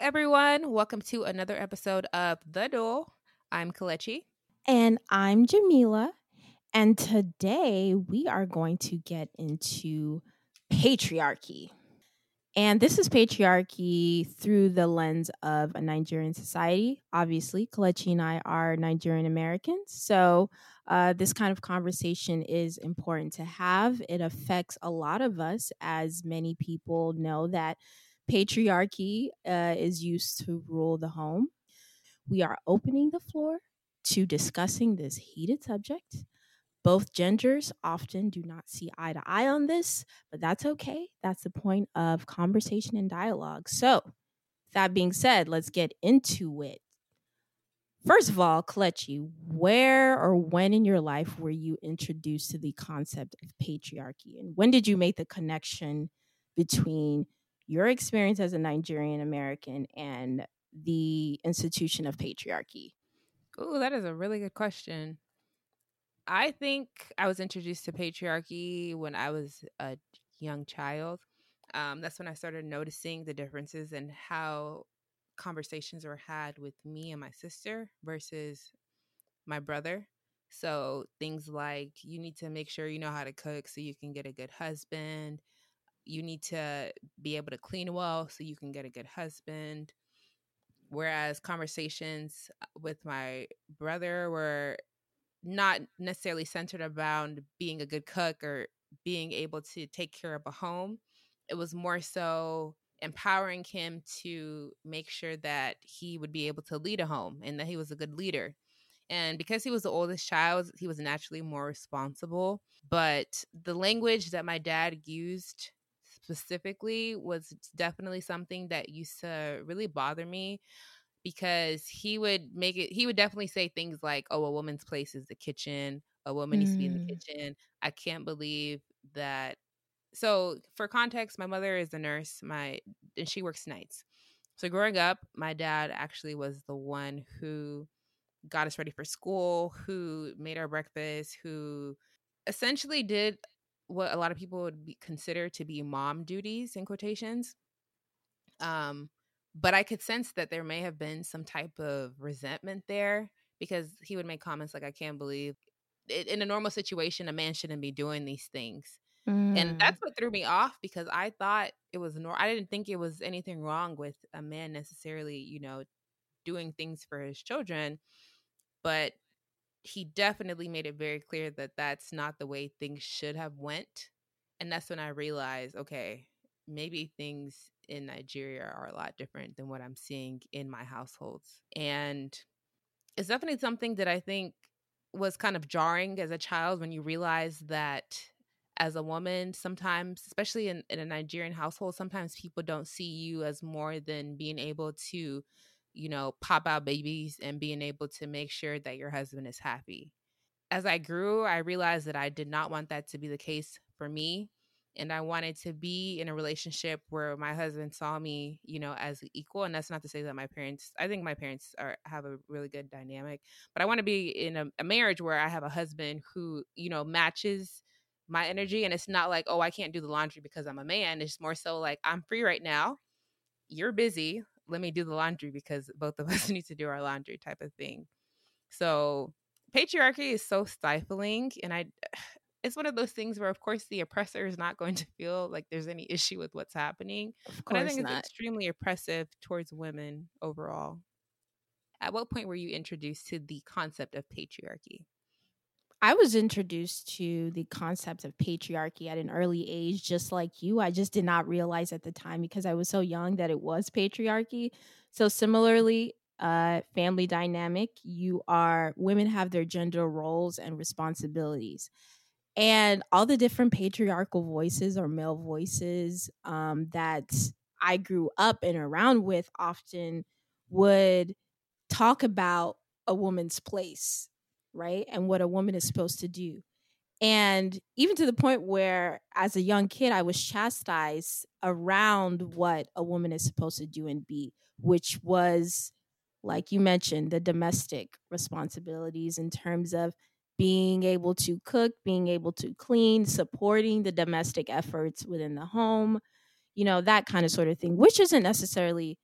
everyone. Welcome to another episode of The Dual. I'm Kelechi. And I'm Jamila. And today we are going to get into patriarchy. And this is patriarchy through the lens of a Nigerian society. Obviously, Kelechi and I are Nigerian Americans. So, uh, this kind of conversation is important to have. It affects a lot of us, as many people know that patriarchy uh, is used to rule the home. We are opening the floor to discussing this heated subject. Both genders often do not see eye to eye on this, but that's okay. That's the point of conversation and dialogue. So, that being said, let's get into it. First of all, Kelechi, where or when in your life were you introduced to the concept of patriarchy? And when did you make the connection between your experience as a Nigerian American and the institution of patriarchy? Oh, that is a really good question. I think I was introduced to patriarchy when I was a young child. Um, that's when I started noticing the differences in how conversations were had with me and my sister versus my brother. So things like you need to make sure you know how to cook so you can get a good husband. You need to be able to clean well so you can get a good husband. Whereas conversations uh, with my brother were not necessarily centered around being a good cook or being able to take care of a home. It was more so empowering him to make sure that he would be able to lead a home and that he was a good leader. And because he was the oldest child, he was naturally more responsible. But the language that my dad used specifically was definitely something that used to really bother me because he would make it he would definitely say things like oh a woman's place is the kitchen a woman mm. needs to be in the mm. kitchen i can't believe that so for context my mother is a nurse my and she works nights so growing up my dad actually was the one who got us ready for school who made our breakfast who essentially did what a lot of people would be, consider to be mom duties in quotations um but I could sense that there may have been some type of resentment there because he would make comments like, I can't believe it, in a normal situation, a man shouldn't be doing these things. Mm. And that's what threw me off because I thought it was normal. I didn't think it was anything wrong with a man necessarily, you know, doing things for his children. But he definitely made it very clear that that's not the way things should have went. And that's when I realized, okay, maybe things in Nigeria are a lot different than what I'm seeing in my households. And it's definitely something that I think was kind of jarring as a child when you realize that as a woman, sometimes, especially in, in a Nigerian household, sometimes people don't see you as more than being able to, you know, pop out babies and being able to make sure that your husband is happy. As I grew, I realized that I did not want that to be the case for me and I wanted to be in a relationship where my husband saw me, you know, as equal. And that's not to say that my parents, I think my parents are have a really good dynamic, but I want to be in a, a marriage where I have a husband who, you know, matches my energy. And it's not like, oh, I can't do the laundry because I'm a man. It's more so like, I'm free right now. You're busy. Let me do the laundry because both of us need to do our laundry type of thing. So patriarchy is so stifling. And I, it's one of those things where of course the oppressor is not going to feel like there's any issue with what's happening but i think not. it's extremely oppressive towards women overall at what point were you introduced to the concept of patriarchy I was introduced to the concept of patriarchy at an early age, just like you. I just did not realize at the time because I was so young that it was patriarchy. So, similarly, uh, family dynamic, you are women have their gender roles and responsibilities and all the different patriarchal voices or male voices um, that I grew up and around with often would talk about a woman's place, right? And what a woman is supposed to do. And even to the point where, as a young kid, I was chastised around what a woman is supposed to do and be, which was, like you mentioned, the domestic responsibilities in terms of being able to cook, being able to clean, supporting the domestic efforts within the home, you know, that kind of sort of thing, which isn't necessarily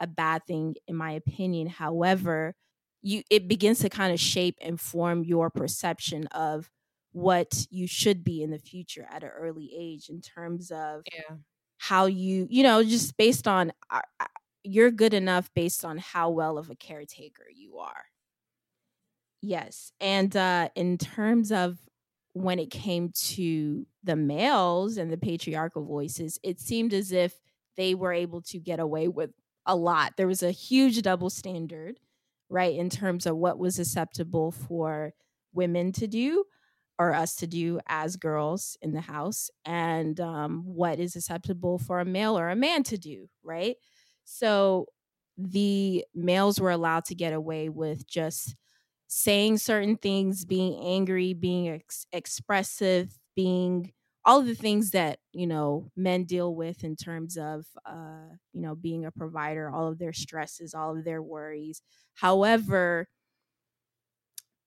a bad thing in my opinion. However, you it begins to kind of shape and form your perception of what you should be in the future at an early age in terms of yeah. how you you know just based on uh, uh, you're good enough based on how well of a caretaker you are yes and uh in terms of when it came to the males and the patriarchal voices it seemed as if they were able to get away with a lot there was a huge double standard right in terms of what was acceptable for women to do or us to do as girls in the house and um, what is acceptable for a male or a man to do right? So the males were allowed to get away with just saying certain things being angry being ex- expressive being all of the things that you know men deal with in terms of uh, you know being a provider all of their stresses all of their worries. However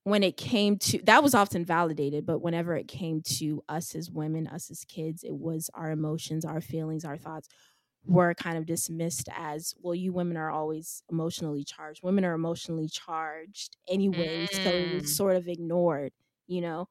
when it came to that was often validated but whenever it came to us as women us as kids it was our emotions our feelings our thoughts were kind of dismissed as well you women are always emotionally charged. Women are emotionally charged anyway mm. so it was sort of ignored you know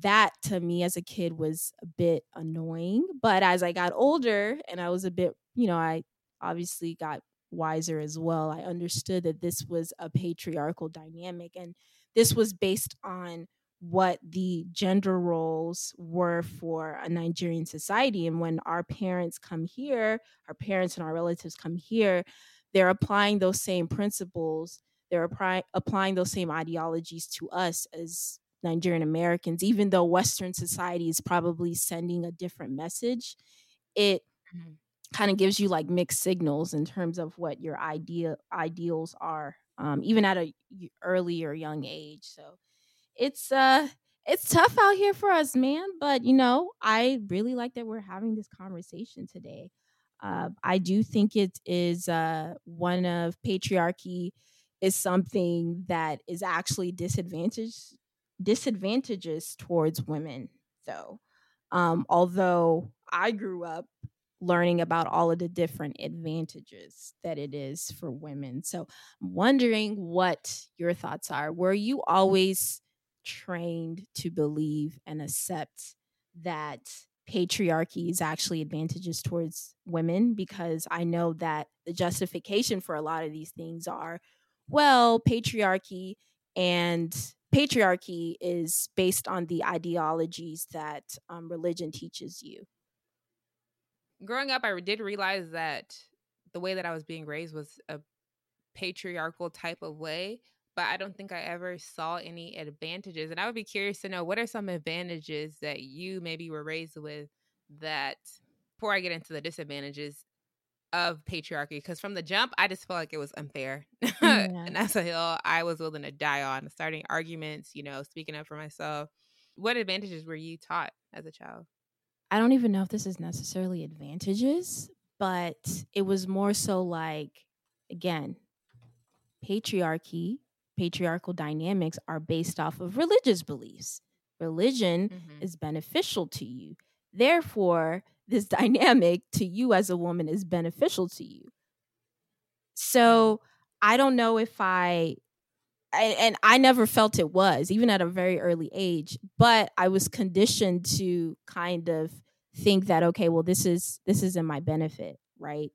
that to me as a kid was a bit annoying but as i got older and i was a bit you know i obviously got wiser as well i understood that this was a patriarchal dynamic and this was based on what the gender roles were for a Nigerian society. And when our parents come here, our parents and our relatives come here, they're applying those same principles, they're apply- applying those same ideologies to us as Nigerian Americans, even though Western society is probably sending a different message. It mm-hmm. kind of gives you like mixed signals in terms of what your idea ideals are um, even at a early or young age. So it's uh it's tough out here for us, man. But you know, I really like that we're having this conversation today. Uh, I do think it is uh, one of patriarchy is something that is actually disadvantage disadvantages towards women. So, um, although I grew up learning about all of the different advantages that it is for women. So I'm wondering what your thoughts are. Were you always trained to believe and accept that patriarchy is actually advantages towards women? Because I know that the justification for a lot of these things are well, patriarchy and patriarchy is based on the ideologies that um, religion teaches you growing up, I did realize that the way that I was being raised was a patriarchal type of way, but I don't think I ever saw any advantages. And I would be curious to know what are some advantages that you maybe were raised with that before I get into the disadvantages of patriarchy because from the jump i just felt like it was unfair yeah. and that's a hill i was willing to die on starting arguments you know speaking up for myself what advantages were you taught as a child I don't even know if this is necessarily advantages, but it was more so like, again, patriarchy, patriarchal dynamics are based off of religious beliefs. Religion mm-hmm. is beneficial to you. Therefore, this dynamic to you as a woman is beneficial to you. So I don't know if I and I never felt it was, even at a very early age, but I was conditioned to kind of think that okay, well this is this is in my benefit, right?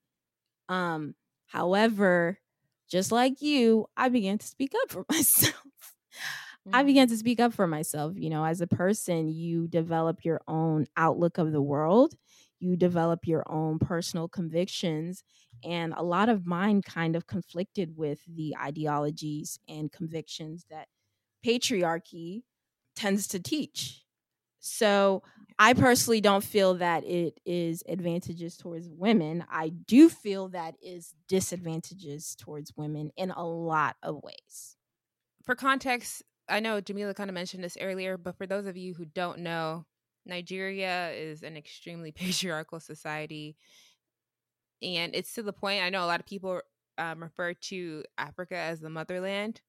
Um however, just like you, I began to speak up for myself. I began to speak up for myself, you know, as a person, you develop your own outlook of the world, you develop your own personal convictions and a lot of mine kind of conflicted with the ideologies and convictions that patriarchy tends to teach. So I personally don't feel that it is advantages towards women. I do feel that is disadvantages towards women in a lot of ways. For context, I know Jamila kind of mentioned this earlier, but for those of you who don't know, Nigeria is an extremely patriarchal society and it's to the point I know a lot of people um, refer to Africa as the motherland.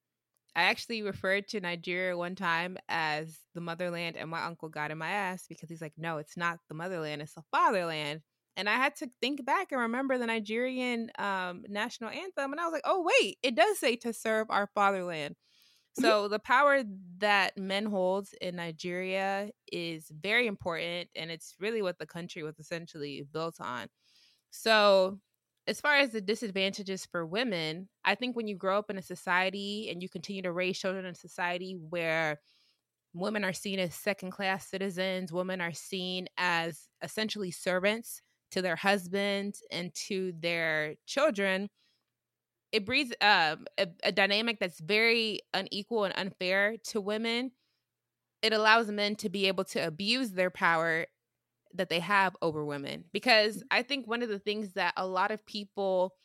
I actually referred to Nigeria one time as the motherland, and my uncle got in my ass because he's like, "No, it's not the motherland; it's the fatherland." and I had to think back and remember the Nigerian um, national anthem, and I was like, "Oh wait, it does say to serve our fatherland." Mm-hmm. So the power that men hold in Nigeria is very important, and it's really what the country was essentially built on. So, as far as the disadvantages for women, I think when you grow up in a society and you continue to raise children in a society where women are seen as second class citizens, women are seen as essentially servants to their husbands and to their children, it breeds um, a, a dynamic that's very unequal and unfair to women. It allows men to be able to abuse their power that they have over women because. I think one of the things that a lot of people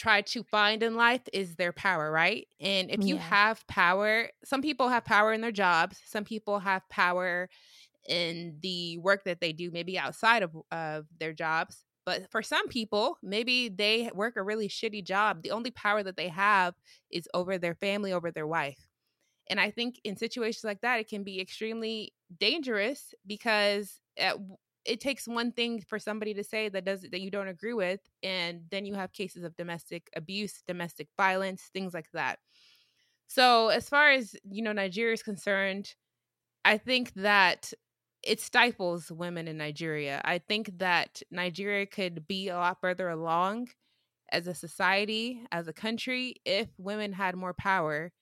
try to find in life is their power, right? And if you yeah. have power, some people have power in their jobs, some people have power in the work that they do, maybe outside of, of their jobs. But for some people, maybe they work a really shitty job. The only power that they have is over their family, over their wife. And I think in situations like that, it can be extremely dangerous because uh, it, it takes one thing for somebody to say that does that you don't agree with, and then you have cases of domestic abuse, domestic violence, things like that. So as far as you know, Nigeria is concerned, I think that it stifles women in Nigeria. I think that Nigeria could be a lot further along as a society, as a country, if women had more power.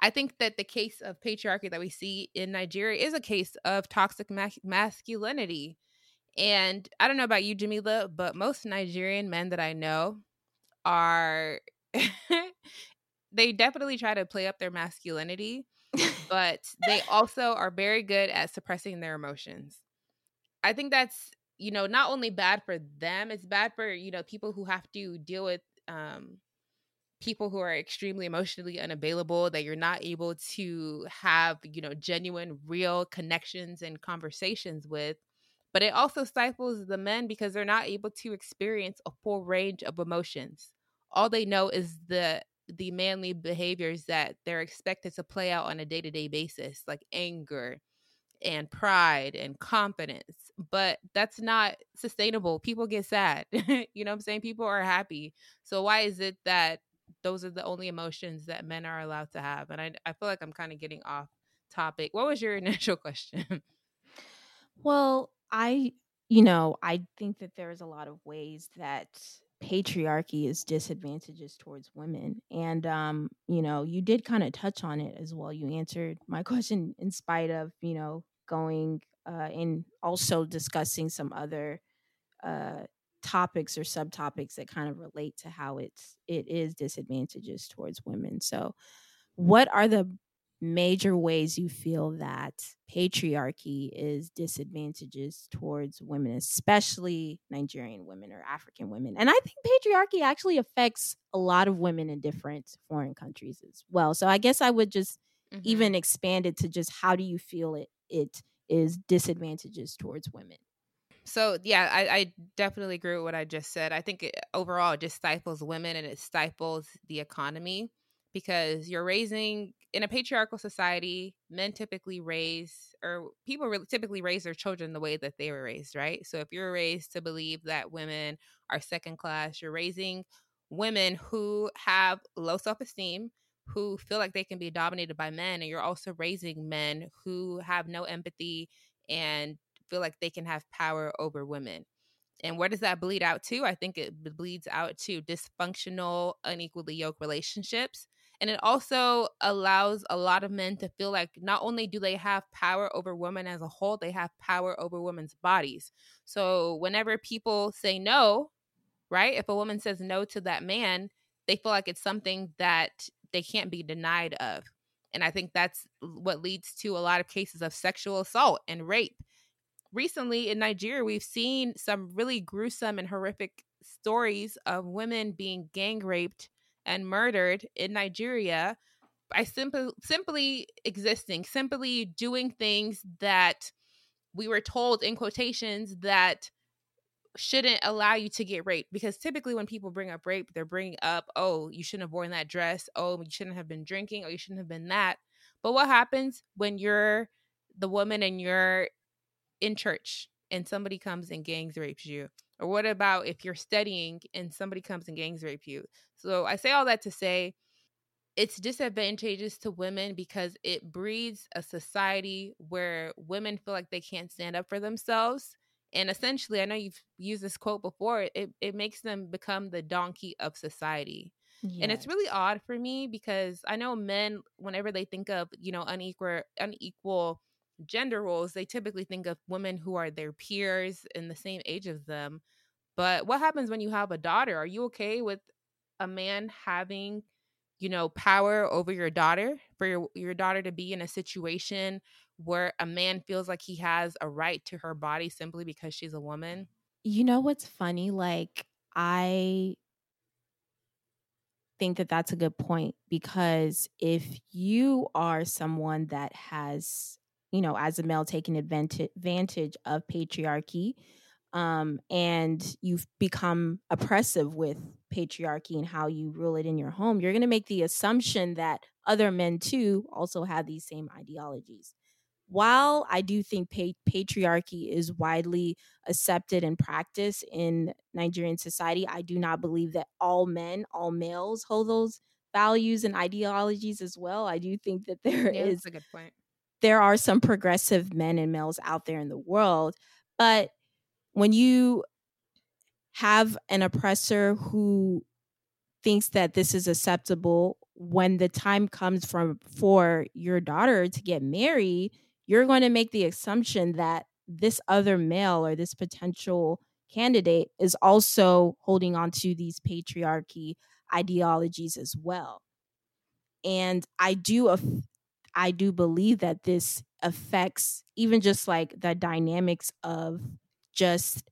I think that the case of patriarchy that we see in Nigeria is a case of toxic ma- masculinity. And I don't know about you, Jamila, but most Nigerian men that I know are, they definitely try to play up their masculinity but they also are very good at suppressing their emotions. I think that's, you know, not only bad for them, it's bad for, you know, people who have to deal with um people who are extremely emotionally unavailable that you're not able to have, you know, genuine real connections and conversations with. But it also stifles the men because they're not able to experience a full range of emotions. All they know is the the manly behaviors that they're expected to play out on a day-to-day basis like anger and pride and confidence but that's not sustainable. People get sad you know i'm saying? People are happy. So why is it that those are the only emotions that men are allowed to have? And i, I feel like i'm kind of getting off topic. What was your initial question? Well i you know i think that there's a lot of ways that patriarchy is disadvantages towards women and um you know you did kind of touch on it as well. You answered my question in spite of you know going uh and also discussing some other uh topics or subtopics that kind of relate to how it's it is disadvantages towards women. So what are the major ways you feel that patriarchy is disadvantages towards women, especially Nigerian women or African women. And I think patriarchy actually affects a lot of women in different foreign countries as well. So I guess I would just mm-hmm. even expand it to just how do you feel it it is disadvantages towards women. So yeah, I, I definitely agree with what I just said. I think it, overall it just stifles women and it stifles the economy because you're raising in a patriarchal society men typically raise or people really typically raise their children the way that they were raised right so if you're raised to believe that women are second class you're raising women who have low self-esteem who feel like they can be dominated by men and you're also raising men who have no empathy and feel like they can have power over women and where does that bleed out to? I think it bleeds out to dysfunctional, unequally yoked relationships and it also allows a lot of men to feel like not only do they have power over women as a whole, they have power over women's bodies. So whenever people say no, right? If a woman says no to that man, they feel like it's something that they can't be denied of. And I think that's what leads to a lot of cases of sexual assault and rape. Recently in Nigeria, we've seen some really gruesome and horrific stories of women being gang raped and murdered in Nigeria by simply simply existing, simply doing things that we were told in quotations that shouldn't allow you to get raped. Because typically when people bring up rape they're bringing up oh you shouldn't have worn that dress. Oh you shouldn't have been drinking. Or you shouldn't have been that. But what happens when you're the woman and you're in church and somebody comes and gangs rapes you? Or what about if you're studying and somebody comes and gangs rape you? So I say all that to say it's disadvantageous to women because it breeds a society where women feel like they can't stand up for themselves. And essentially, I know you've used this quote before, it, it makes them become the donkey of society. Yes. And it's really odd for me because I know men, whenever they think of, you know, unequal unequal gender roles, they typically think of women who are their peers in the same age as them. But what happens when you have a daughter? Are you okay with a man having you know, power over your daughter, for your, your daughter to be in a situation where a man feels like he has a right to her body simply because she's a woman. You know what's funny? Like, I think that that's a good point because if you are someone that has, you know, as a male taking advantage of patriarchy, um, and you've become oppressive with patriarchy and how you rule it in your home, you're going to make the assumption that other men too also have these same ideologies. While I do think pa- patriarchy is widely accepted and practiced in Nigerian society, I do not believe that all men, all males hold those values and ideologies as well. I do think that there yeah, is a good point. There are some progressive men and males out there in the world, but when you have an oppressor who thinks that this is acceptable when the time comes from for your daughter to get married you're going to make the assumption that this other male or this potential candidate is also holding on to these patriarchy ideologies as well. And i do i do believe that this affects even just like the dynamics of just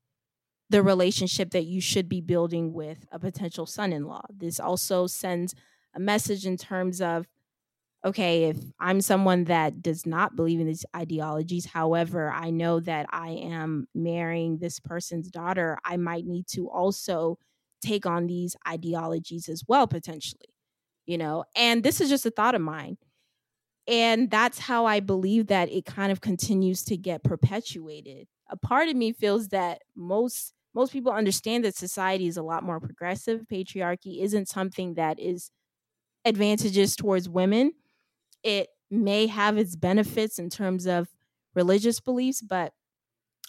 the relationship that you should be building with a potential son in law. This also sends a message in terms of okay, if I'm someone that does not believe in these ideologies, however, I know that I am marrying this person's daughter, I might need to also take on these ideologies as well, potentially, you know? And this is just a thought of mine. And that's how I believe that it kind of continues to get perpetuated a part of me feels that most most people understand that society is a lot more progressive. Patriarchy isn't something that is advantageous towards women. It may have its benefits in terms of religious beliefs, but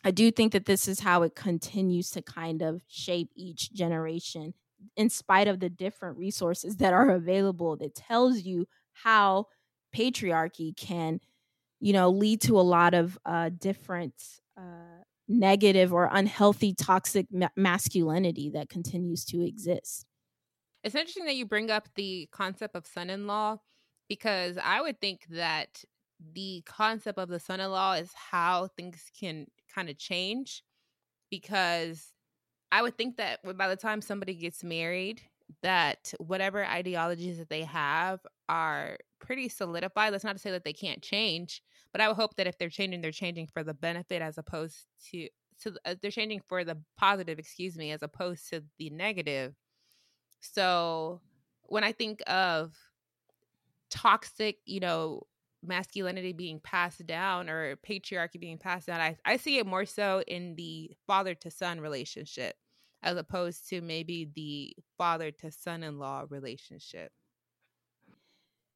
I do think that this is how it continues to kind of shape each generation in spite of the different resources that are available that tells you how patriarchy can you know lead to a lot of uh, different uh, negative or unhealthy toxic ma- masculinity that continues to exist. It's interesting that you bring up the concept of son in law because I would think that the concept of the son in law is how things can kind of change because I would think that by the time somebody gets married, that whatever ideologies that they have are pretty solidified. That's not to say that they can't change, but I would hope that if they're changing, they're changing for the benefit as opposed to to uh, they're changing for the positive, excuse me, as opposed to the negative. So when I think of toxic, you know, masculinity being passed down or patriarchy being passed down, I, I see it more so in the father to son relationship as opposed to maybe the father to son in law relationship.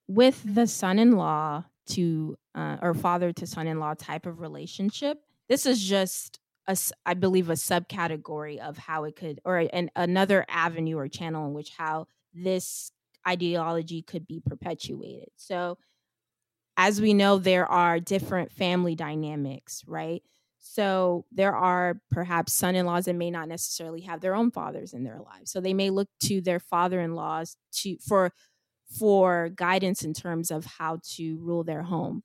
With the son in law to uh, or father to son in law type of relationship, this is just a, I believe a subcategory of how it could or an, another avenue or channel in which how this ideology could be perpetuated. So as we know there are different family dynamics, right? So there are perhaps son-in-laws that may not necessarily have their own fathers in their lives. So they may look to their father-in-laws to for for guidance in terms of how to rule their home.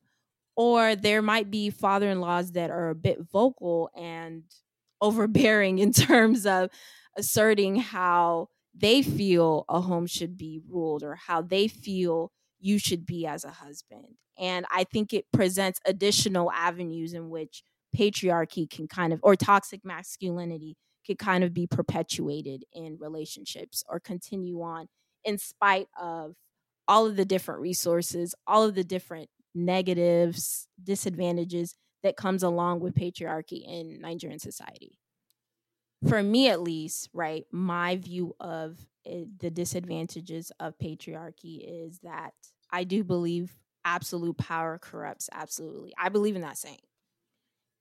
Or there might be father-in-laws that are a bit vocal and overbearing in terms of asserting how they feel a home should be ruled or how they feel you should be as a husband. And I think it presents additional avenues in which patriarchy can kind of or toxic masculinity could kind of be perpetuated in relationships or continue on in spite of all of the different resources all of the different negatives disadvantages that comes along with patriarchy in Nigerian society. For me, at least, right, my view of it, the disadvantages of patriarchy is that I do believe absolute power corrupts absolutely. I believe in that saying.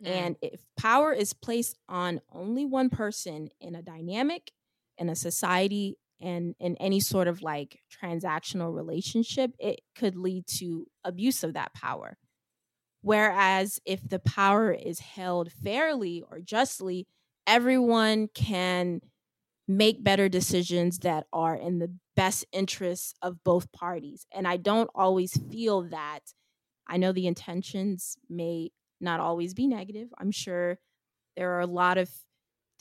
Mm. And if power is placed on only one person in a dynamic, in a society, and in any sort of like transactional relationship, it could lead to abuse of that power. Whereas if the power is held fairly or justly, everyone can make better decisions that are in the best interests of both parties. And I don't always feel that. I know the intentions may not always be negative. I'm sure there are a lot of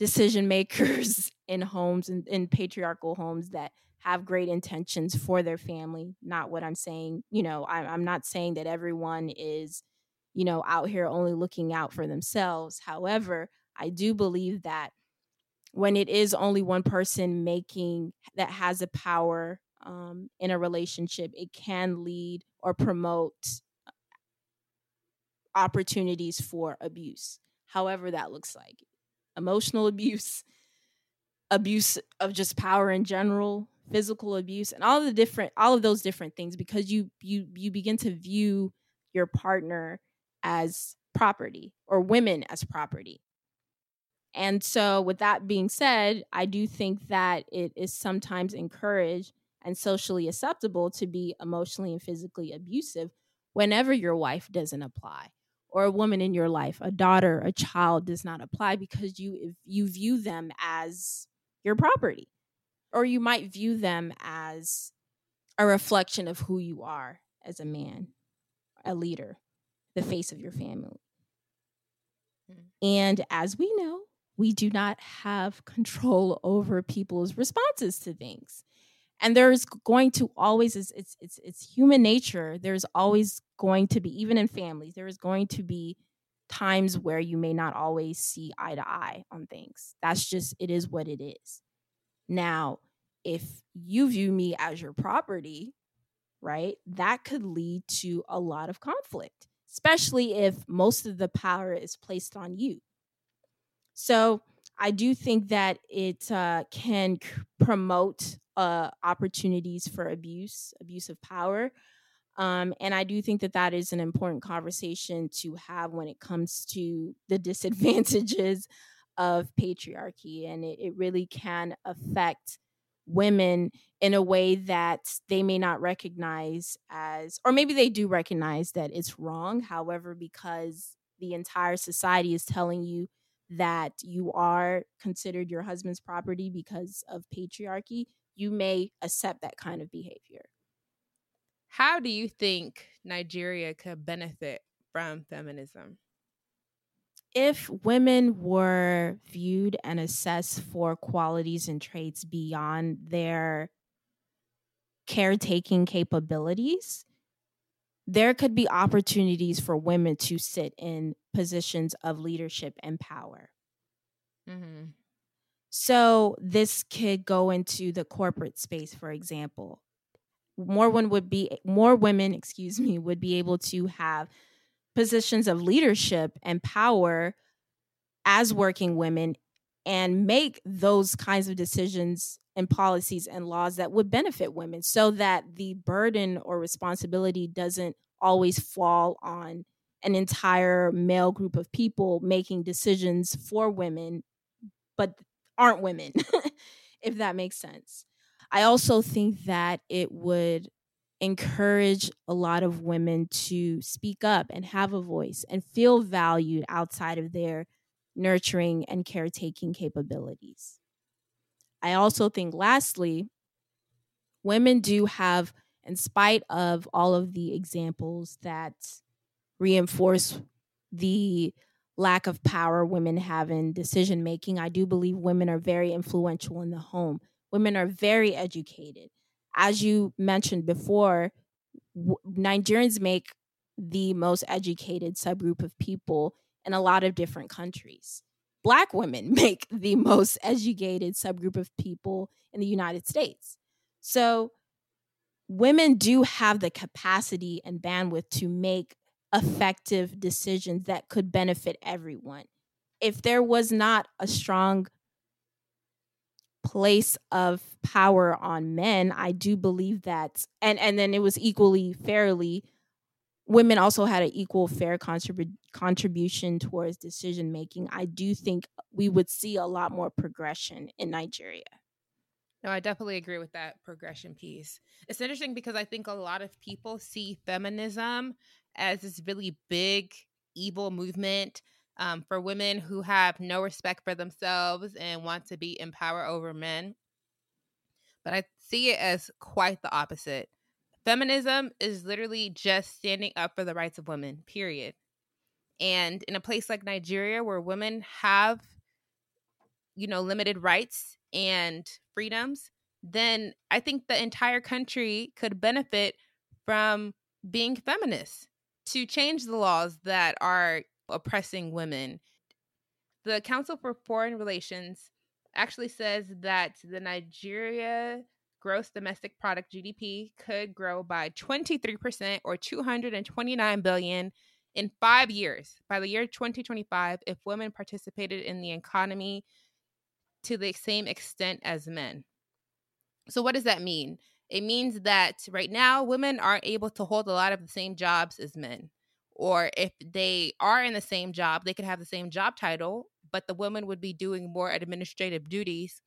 decision makers in homes and in patriarchal homes that have great intentions for their family. Not what I'm saying. You know, I, I'm not saying that everyone is, you know, out here only looking out for themselves. However, I do believe that when it is only one person making that has a power um, in a relationship, it can lead or promote opportunities for abuse, however that looks like emotional abuse, abuse of just power in general, physical abuse, and all the different all of those different things because you you you begin to view your partner as property or women as property. And so, with that being said, I do think that it is sometimes encouraged and socially acceptable to be emotionally and physically abusive whenever your wife doesn't apply or a woman in your life, a daughter, a child does not apply because you you view them as your property or you might view them as a reflection of who you are as a man, a leader, the face of your family. And as we know, we do not have control over people's responses to things. And there's going to always it's it's it's, human nature. There's always going to be even in families, there is going to be times where you may not always see eye to eye on things. That's just it is what it is. Now, if you view me as your property, right? That could lead to a lot of conflict, especially if most of the power is placed on you. So I do think that it uh, can promote uh, opportunities for abuse, abuse of power. Um, and I do think that that is an important conversation to have when it comes to the disadvantages of patriarchy. And it, it really can affect women in a way that they may not recognize as, or maybe they do recognize that it's wrong. However, because the entire society is telling you that you are considered your husband's property because of patriarchy, you may accept that kind of behavior. How do you think Nigeria could benefit from feminism? If women were viewed and assessed for qualities and traits beyond their caretaking capabilities, there could be opportunities for women to sit in positions of leadership and power. Mm-hmm. So this could go into the corporate space, for example. More women would be more women, excuse me, would be able to have positions of leadership and power as working women and make those kinds of decisions and policies and laws that would benefit women so that the burden or responsibility doesn't always fall on an entire male group of people making decisions for women but aren't women if that makes sense. I also think that it would encourage a lot of women to speak up and have a voice and feel valued outside of their nurturing and caretaking capabilities. I also think lastly women do have in spite of all of the examples that reinforce the lack of power women have in decision making. I do believe women are very influential in the home. Women are very educated. As you mentioned before, Nigerians make the most educated subgroup of people in a lot of different countries. Black women make the most educated subgroup of people in the United States. So, women do have the capacity and bandwidth to make effective decisions that could benefit everyone. If there was not a strong place of power on men, I do believe that and and then it was equally fairly women also had an equal fair contrib- contribution towards decision making. I do think we would see a lot more progression in Nigeria. No, I definitely agree with that progression piece. It's interesting because I think a lot of people see feminism as this really big evil movement um, for women who have no respect for themselves and want to be in power over men. But I see it as quite the opposite. Feminism is literally just standing up for the rights of women, period. And in a place like Nigeria where women have, you know, limited rights and freedoms, then I think the entire country could benefit from being feminist to change the laws that are oppressing women. The Council for Foreign Relations actually says that the Nigeria gross domestic product GDP could grow by 23% or 229 billion in 5 years by the year 2025 if women participated in the economy to the same extent as men. So what does that mean? It means that right now women aren't able to hold a lot of the same jobs as men. Or if they are in the same job, they could have the same job title, but the woman would be doing more administrative duties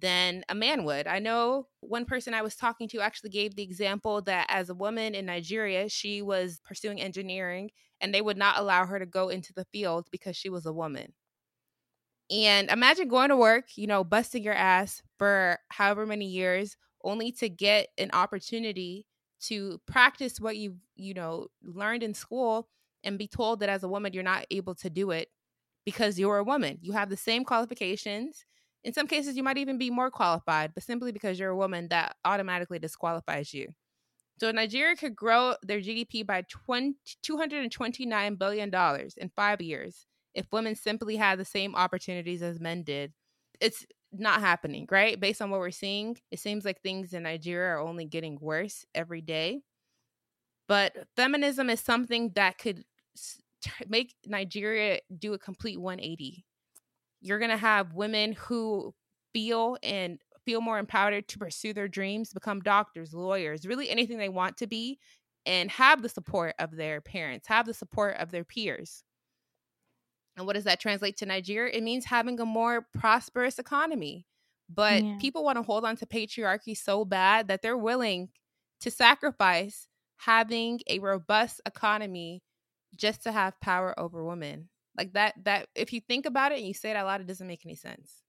than a man would. I know one person I was talking to actually gave the example that as a woman in Nigeria, she was pursuing engineering and they would not allow her to go into the field because she was a woman. And imagine going to work, you know, busting your ass for however many years only to get an opportunity to practice what you you know learned in school and be told that as a woman you're not able to do it because you're a woman. You have the same qualifications, in some cases, you might even be more qualified, but simply because you're a woman, that automatically disqualifies you. So Nigeria could grow their GDP by 20, $229 billion in five years if women simply had the same opportunities as men did. It's not happening, right? Based on what we're seeing, it seems like things in Nigeria are only getting worse every day. But feminism is something that could make Nigeria do a complete 180 you're going to have women who feel and feel more empowered to pursue their dreams, become doctors, lawyers, really anything they want to be, and have the support of their parents, have the support of their peers. And what does that translate to Nigeria? It means having a more prosperous economy. But yeah. people want to hold on to patriarchy so bad that they're willing to sacrifice having a robust economy just to have power over women. Like that that if you think about it and you say it out loud, it doesn't make any sense.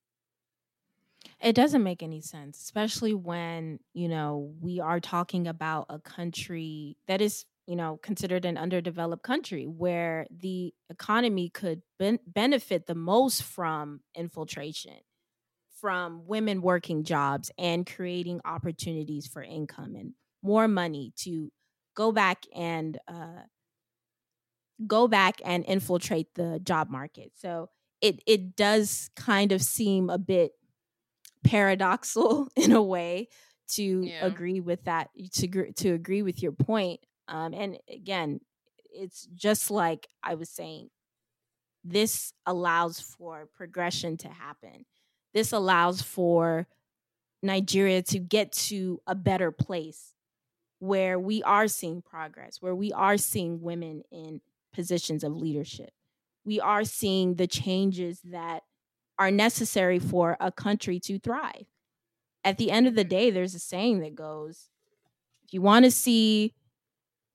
It doesn't make any sense, especially when, you know, we are talking about a country that is, you know, considered an underdeveloped country where the economy could ben- benefit the most from infiltration, from women working jobs and creating opportunities for income and more money to go back and uh, go back and infiltrate the job market. So it it does kind of seem a bit paradoxal in a way to yeah. agree with that to to agree with your point. Um, and again, it's just like I was saying. This allows for progression to happen. This allows for Nigeria to get to a better place where we are seeing progress, where we are seeing women in positions of leadership. We are seeing the changes that are necessary for a country to thrive. At the end of the day, there's a saying that goes if you want to see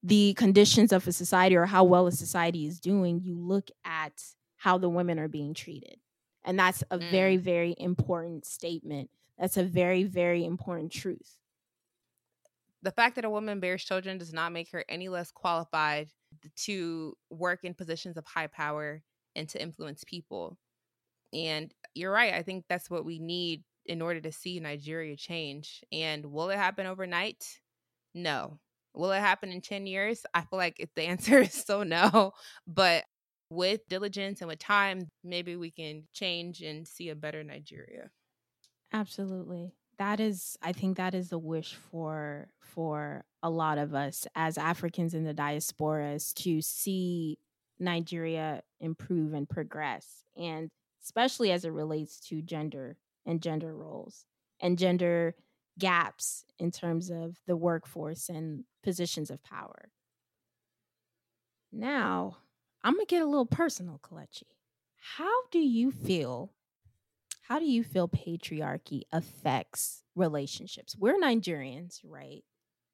the conditions of a society or how well a society is doing, you look at how the women are being treated. And that's a mm. very, very important statement. That's a very, very important truth. The fact that a woman bears children does not make her any less qualified to work in positions of high power and to influence people. And you're right. I think that's what we need in order to see Nigeria change. And will it happen overnight? No. Will it happen in 10 years? I feel like if the answer is so no. But with diligence and with time, maybe we can change and see a better Nigeria. Absolutely. that is i think that is the wish for for a lot of us as africans in the diasporas to see nigeria improve and progress and especially as it relates to gender and gender roles and gender gaps in terms of the workforce and positions of power now i'm gonna get a little personal Kelechi how do you feel how do you feel patriarchy affects relationships? We're Nigerians, right?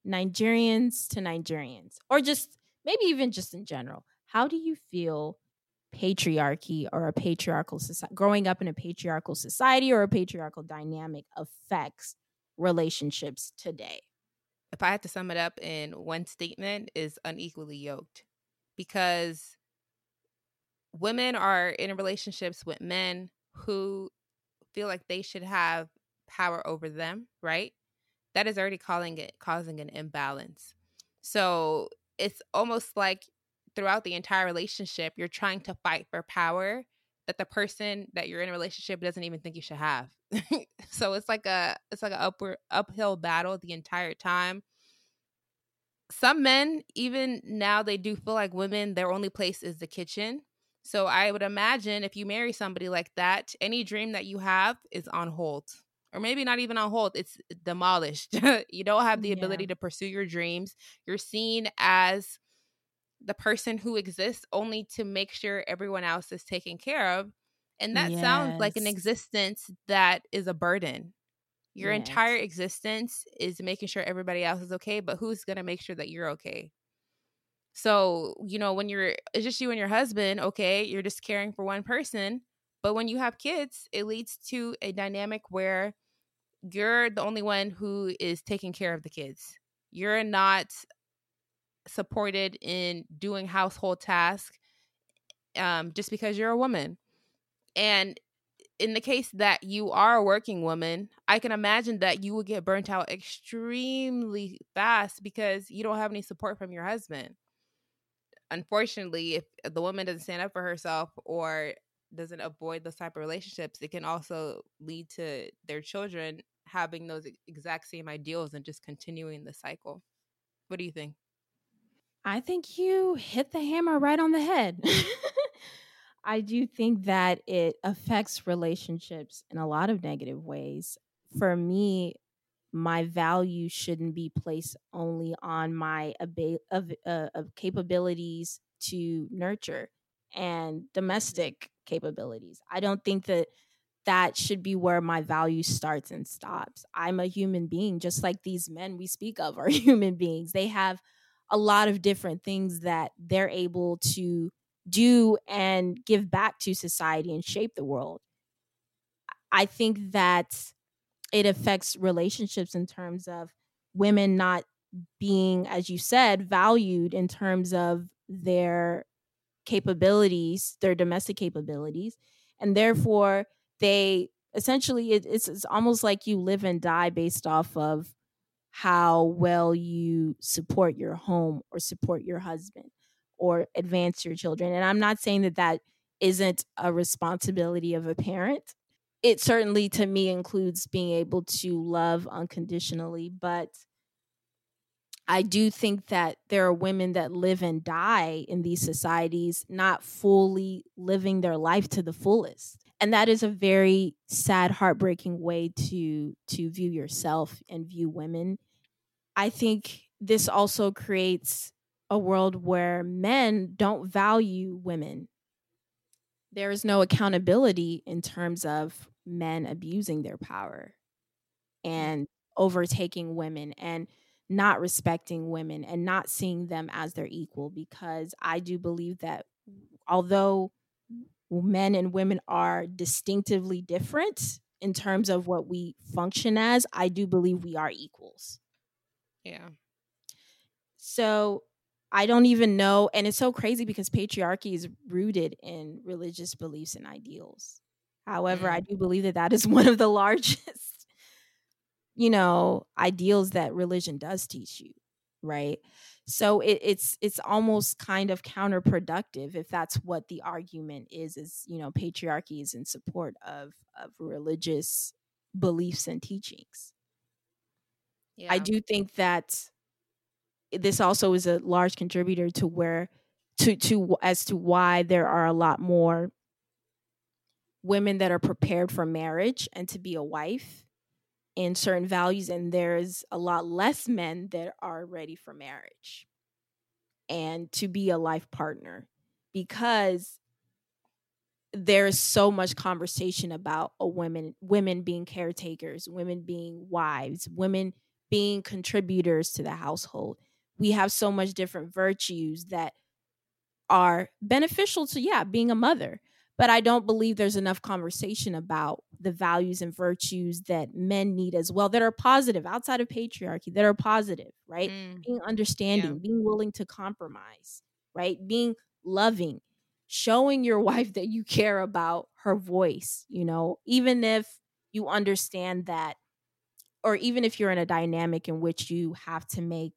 Nigerians to Nigerians, or just maybe even just in general. How do you feel patriarchy or a patriarchal society, growing up in a patriarchal society or a patriarchal dynamic affects relationships today? If I had to sum it up in one statement, is unequally yoked because women are in relationships with men who feel like they should have power over them, right? That is already calling it causing an imbalance. So it's almost like throughout the entire relationship, you're trying to fight for power that the person that you're in a relationship doesn't even think you should have. so it's like a it's like an upward uphill battle the entire time. Some men, even now, they do feel like women, their only place is the kitchen. So I would imagine if you marry somebody like that, any dream that you have is on hold. Or maybe not even on hold, it's demolished. you don't have the yeah. ability to pursue your dreams. You're seen as the person who exists only to make sure everyone else is taken care of. And that yes. sounds like an existence that is a burden. Your yes. entire existence is making sure everybody else is okay, but who's going to make sure that you're okay? So, you know, when you're it's just you and your husband, okay, you're just caring for one person. But when you have kids, it leads to a dynamic where you're the only one who is taking care of the kids. You're not supported in doing household tasks um, just because you're a woman. And in the case that you are a working woman, I can imagine that you would get burnt out extremely fast because you don't have any support from your husband unfortunately, if the woman doesn't stand up for herself or doesn't avoid those type of relationships, it can also lead to their children having those exact same ideals and just continuing the cycle. What do you think? I think you hit the hammer right on the head. I do think that it affects relationships in a lot of negative ways. For me, my value shouldn't be placed only on my ab- of, uh, of capabilities to nurture and domestic capabilities. I don't think that that should be where my value starts and stops. I'm a human being, just like these men we speak of are human beings. They have a lot of different things that they're able to do and give back to society and shape the world. I think that it affects relationships in terms of women not being as you said valued in terms of their capabilities their domestic capabilities and therefore they essentially it, it's, it's almost like you live and die based off of how well you support your home or support your husband or advance your children and i'm not saying that that isn't a responsibility of a parent. It certainly to me includes being able to love unconditionally but i do think that there are women that live and die in these societies not fully living their life to the fullest and that is a very sad heartbreaking way to to view yourself and view women. I think this also creates a world where men don't value women. There is no accountability in terms of men abusing their power and overtaking women and not respecting women and not seeing them as their equal because I do believe that although men and women are distinctively different in terms of what we function as, I do believe we are equals. Yeah. So I don't even know. And it's so crazy because patriarchy is rooted in religious beliefs and ideals. However, mm. I do believe that that is one of the largest, you know, ideals that religion does teach you, right? So it, it's it's almost kind of counterproductive if that's what the argument is. Is you know, patriarchy is in support of of religious beliefs and teachings. Yeah. I do think that this also is a large contributor to where to to as to why there are a lot more women that are prepared for marriage and to be a wife in certain values and there's a lot less men that are ready for marriage and to be a life partner because there's so much conversation about a women women being caretakers women being wives women being contributors to the household. We have so much different virtues that are beneficial to yeah being a mother but i don't believe there's enough conversation about the values and virtues that men need as well that are positive outside of patriarchy that are positive right? Mm, being understanding yeah. being willing to compromise right? Being loving showing your wife that you care about her voice you know? Even if you understand that or even if you're in a dynamic in which you have to make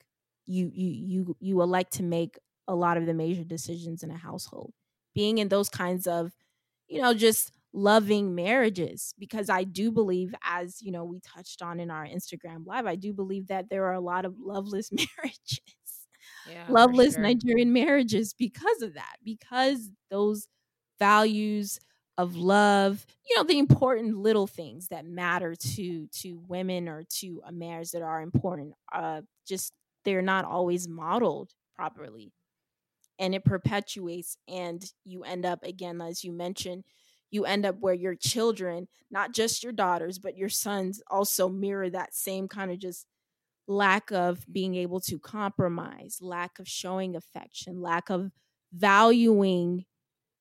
you you you you elect to make a lot of the major decisions in a household. Being in those kinds of you know just loving marriages because i do believe as you know we touched on in our instagram live i do believe that there are a lot of loveless marriages Yeah. loveless sure. Nigerian marriages because of that, because those values of love, you know, the important little things that matter to to women or to a marriage that are important, uh, just they're not always modeled properly, and it perpetuates, and you end up again, as you mentioned. You end up where your children, not just your daughters, but your sons also mirror that same kind of just lack of being able to compromise, lack of showing affection, lack of valuing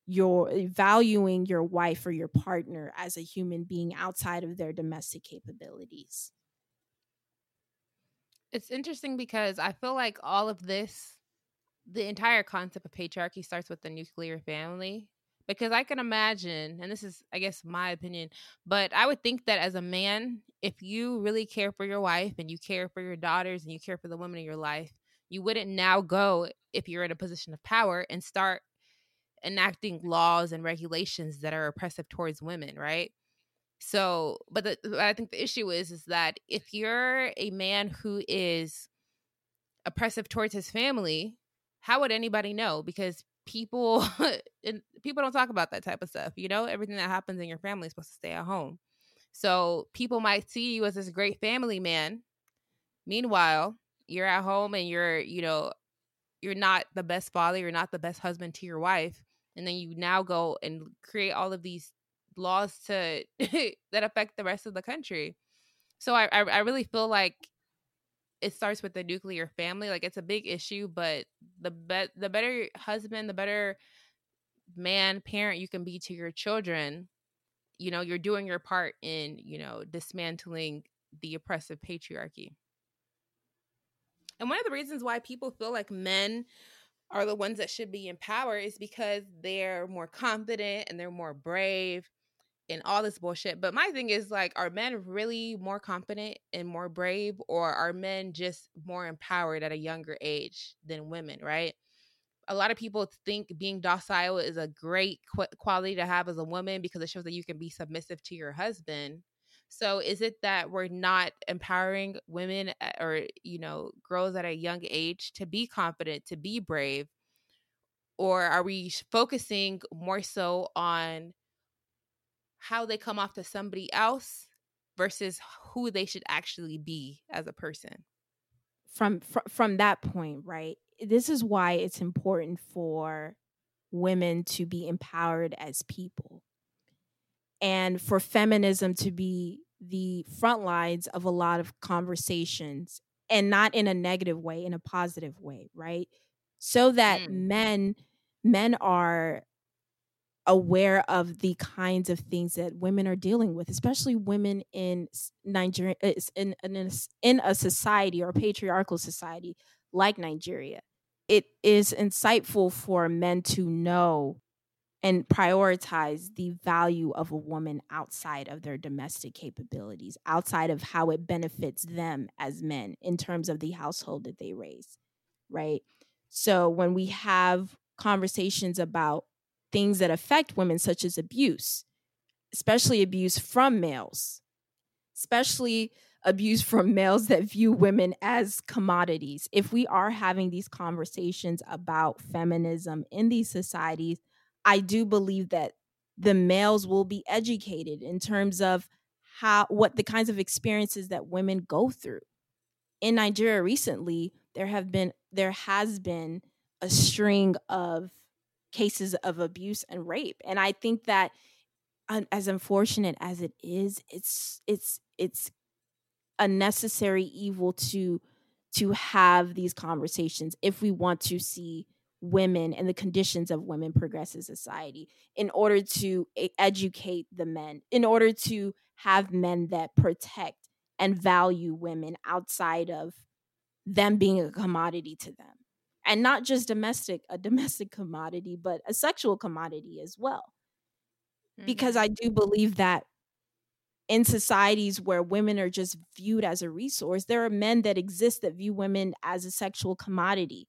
your eh, valuing your wife or your partner as a human being outside of their domestic capabilities. It's interesting because I feel like all of this, the entire concept of patriarchy starts with the nuclear family. Because I can imagine, and this is, I guess, my opinion, but I would think that as a man, if you really care for your wife and you care for your daughters and you care for the women in your life, you wouldn't now go, if you're in a position of power, and start enacting laws and regulations that are oppressive towards women, right? So, but the, I think the issue is is that if you're a man who is oppressive towards his family, how would anybody know? Because people people don't talk about that type of stuff. You know, everything that happens in your family is supposed to stay at home. So people might see you as this great family man. Meanwhile, you're at home and you're, you know, you're not the best father, you're not the best husband to your wife, and then you now go and create all of these laws to that affect the rest of the country. So I I, I really feel like it starts with the nuclear family. Like it's a big issue, but the bet the better husband, the better man, parent you can be to your children, you know, you're doing your part in, you know, dismantling the oppressive patriarchy. And one of the reasons why people feel like men are the ones that should be in power is because they're more confident and they're more brave and all this bullshit. But my thing is like, are men really more confident and more brave, or are men just more empowered at a younger age than women, right? A lot of people think being docile is a great qu- quality to have as a woman because it shows that you can be submissive to your husband. So is it that we're not empowering women eh, or you know girls at a young age to be confident, to be brave, or are we focusing more so on how they come off to somebody else versus who they should actually be as a person? From fr- from that point, right? This is why it's important for women to be empowered as people and for feminism to be the front lines of a lot of conversations and not in a negative way in a positive way right so that Mm. men men are aware of the kinds of things that women are dealing with especially women in Nigeria uh, in in in a society or a patriarchal society like Nigeria it is insightful for men to know and prioritize the value of a woman outside of their domestic capabilities, outside of how it benefits them as men in terms of the household that they raise, right? So when we have conversations about things that affect women, such as abuse, especially abuse from males, especially abuse from males that view women as commodities. If we are having these conversations about feminism in these societies, I do believe that the males will be educated in terms of how what the kinds of experiences that women go through. In Nigeria recently, there have been there has been a string of cases of abuse and rape. And I think that as unfortunate as it is, it's it's it's a necessary evil to to have these conversations if we want to see women and the conditions of women progress in society in order to educate the men in order to have men that protect and value women outside of them being a commodity to them and not just domestic a domestic commodity but a sexual commodity as well mm-hmm. because i do believe that in societies where women are just viewed as a resource there are men that exist that view women as a sexual commodity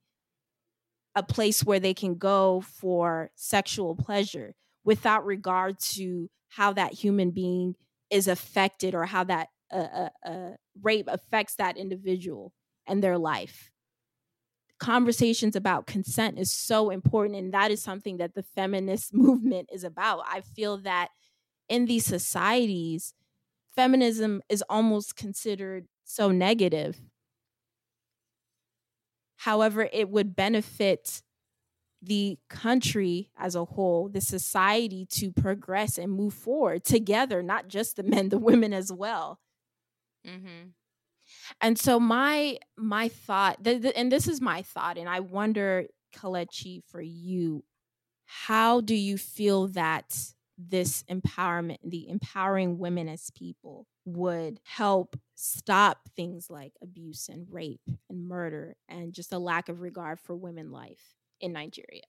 a place where they can go for sexual pleasure without regard to how that human being is affected or how that uh, uh, uh, rape affects that individual and their life. Conversations about consent is so important, and that is something that the feminist movement is about. I feel that in these societies, feminism is almost considered so negative However, it would benefit the country as a whole, the society to progress and move forward together, not just the men, the women as well. Mm-hmm. And so my my thought, th- th- and this is my thought, and I wonder, Kelechi, for you, how do you feel that this empowerment, the empowering women as people, would help stop things like abuse and rape and murder and just a lack of regard for women life in Nigeria?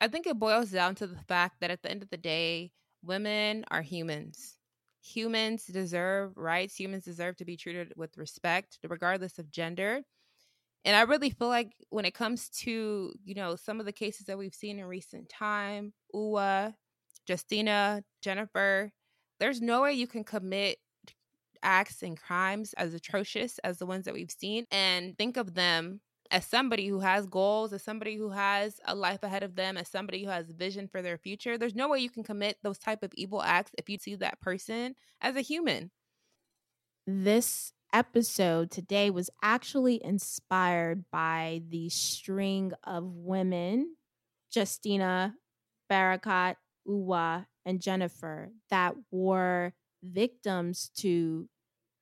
I think it boils down to the fact that at the end of the day, women are humans. Humans deserve rights. Humans deserve to be treated with respect, regardless of gender. And I really feel like when it comes to, you know, some of the cases that we've seen in recent time, Uwa, Justina, Jennifer, there's no way you can commit acts and crimes as atrocious as the ones that we've seen and think of them as somebody who has goals, as somebody who has a life ahead of them, as somebody who has vision for their future. There's no way you can commit those type of evil acts if you see that person as a human. This episode today was actually inspired by the string of women, Justina, Barakat, Uwa, and Jennifer, that were victims to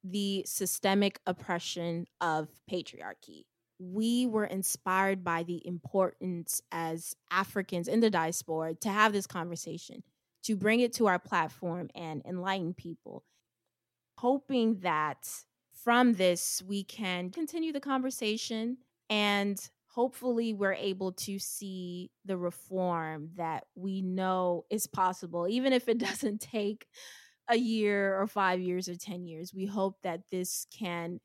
the systemic oppression of patriarchy. We were inspired by the importance as Africans in the diaspora to have this conversation, to bring it to our platform and enlighten people, hoping that from this we can continue the conversation and hopefully we're able to see the reform that we know is possible even if it doesn't take a year or five years or 10 years. We hope that this can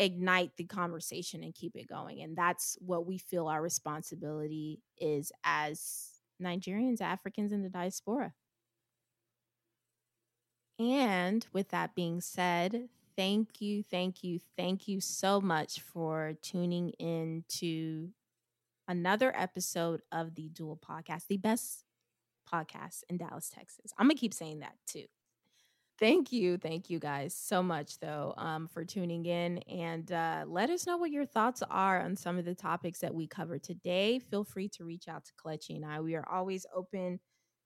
ignite the conversation and keep it going. And that's what we feel our responsibility is as Nigerians, Africans in the diaspora. And with that being said, thank you, thank you, thank you so much for tuning in to another episode of the Dual Podcast, the best podcast in Dallas, Texas. I'm going to keep saying that too. Thank you. Thank you guys so much, though, um, for tuning in. And uh, let us know what your thoughts are on some of the topics that we covered today. Feel free to reach out to Kelechi and I. We are always open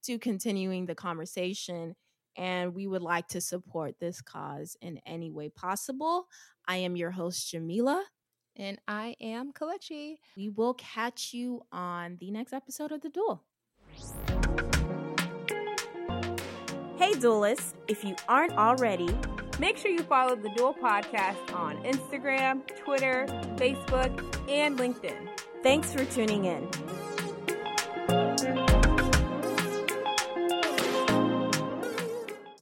to continuing the conversation, and we would like to support this cause in any way possible. I am your host, Jamilat. And I am Kelechi. We will catch you on the next episode of The Dual. Hey, duelists, if you aren't already, make sure you follow the Dual Podcast on Instagram, Twitter, Facebook, and LinkedIn. Thanks for tuning in.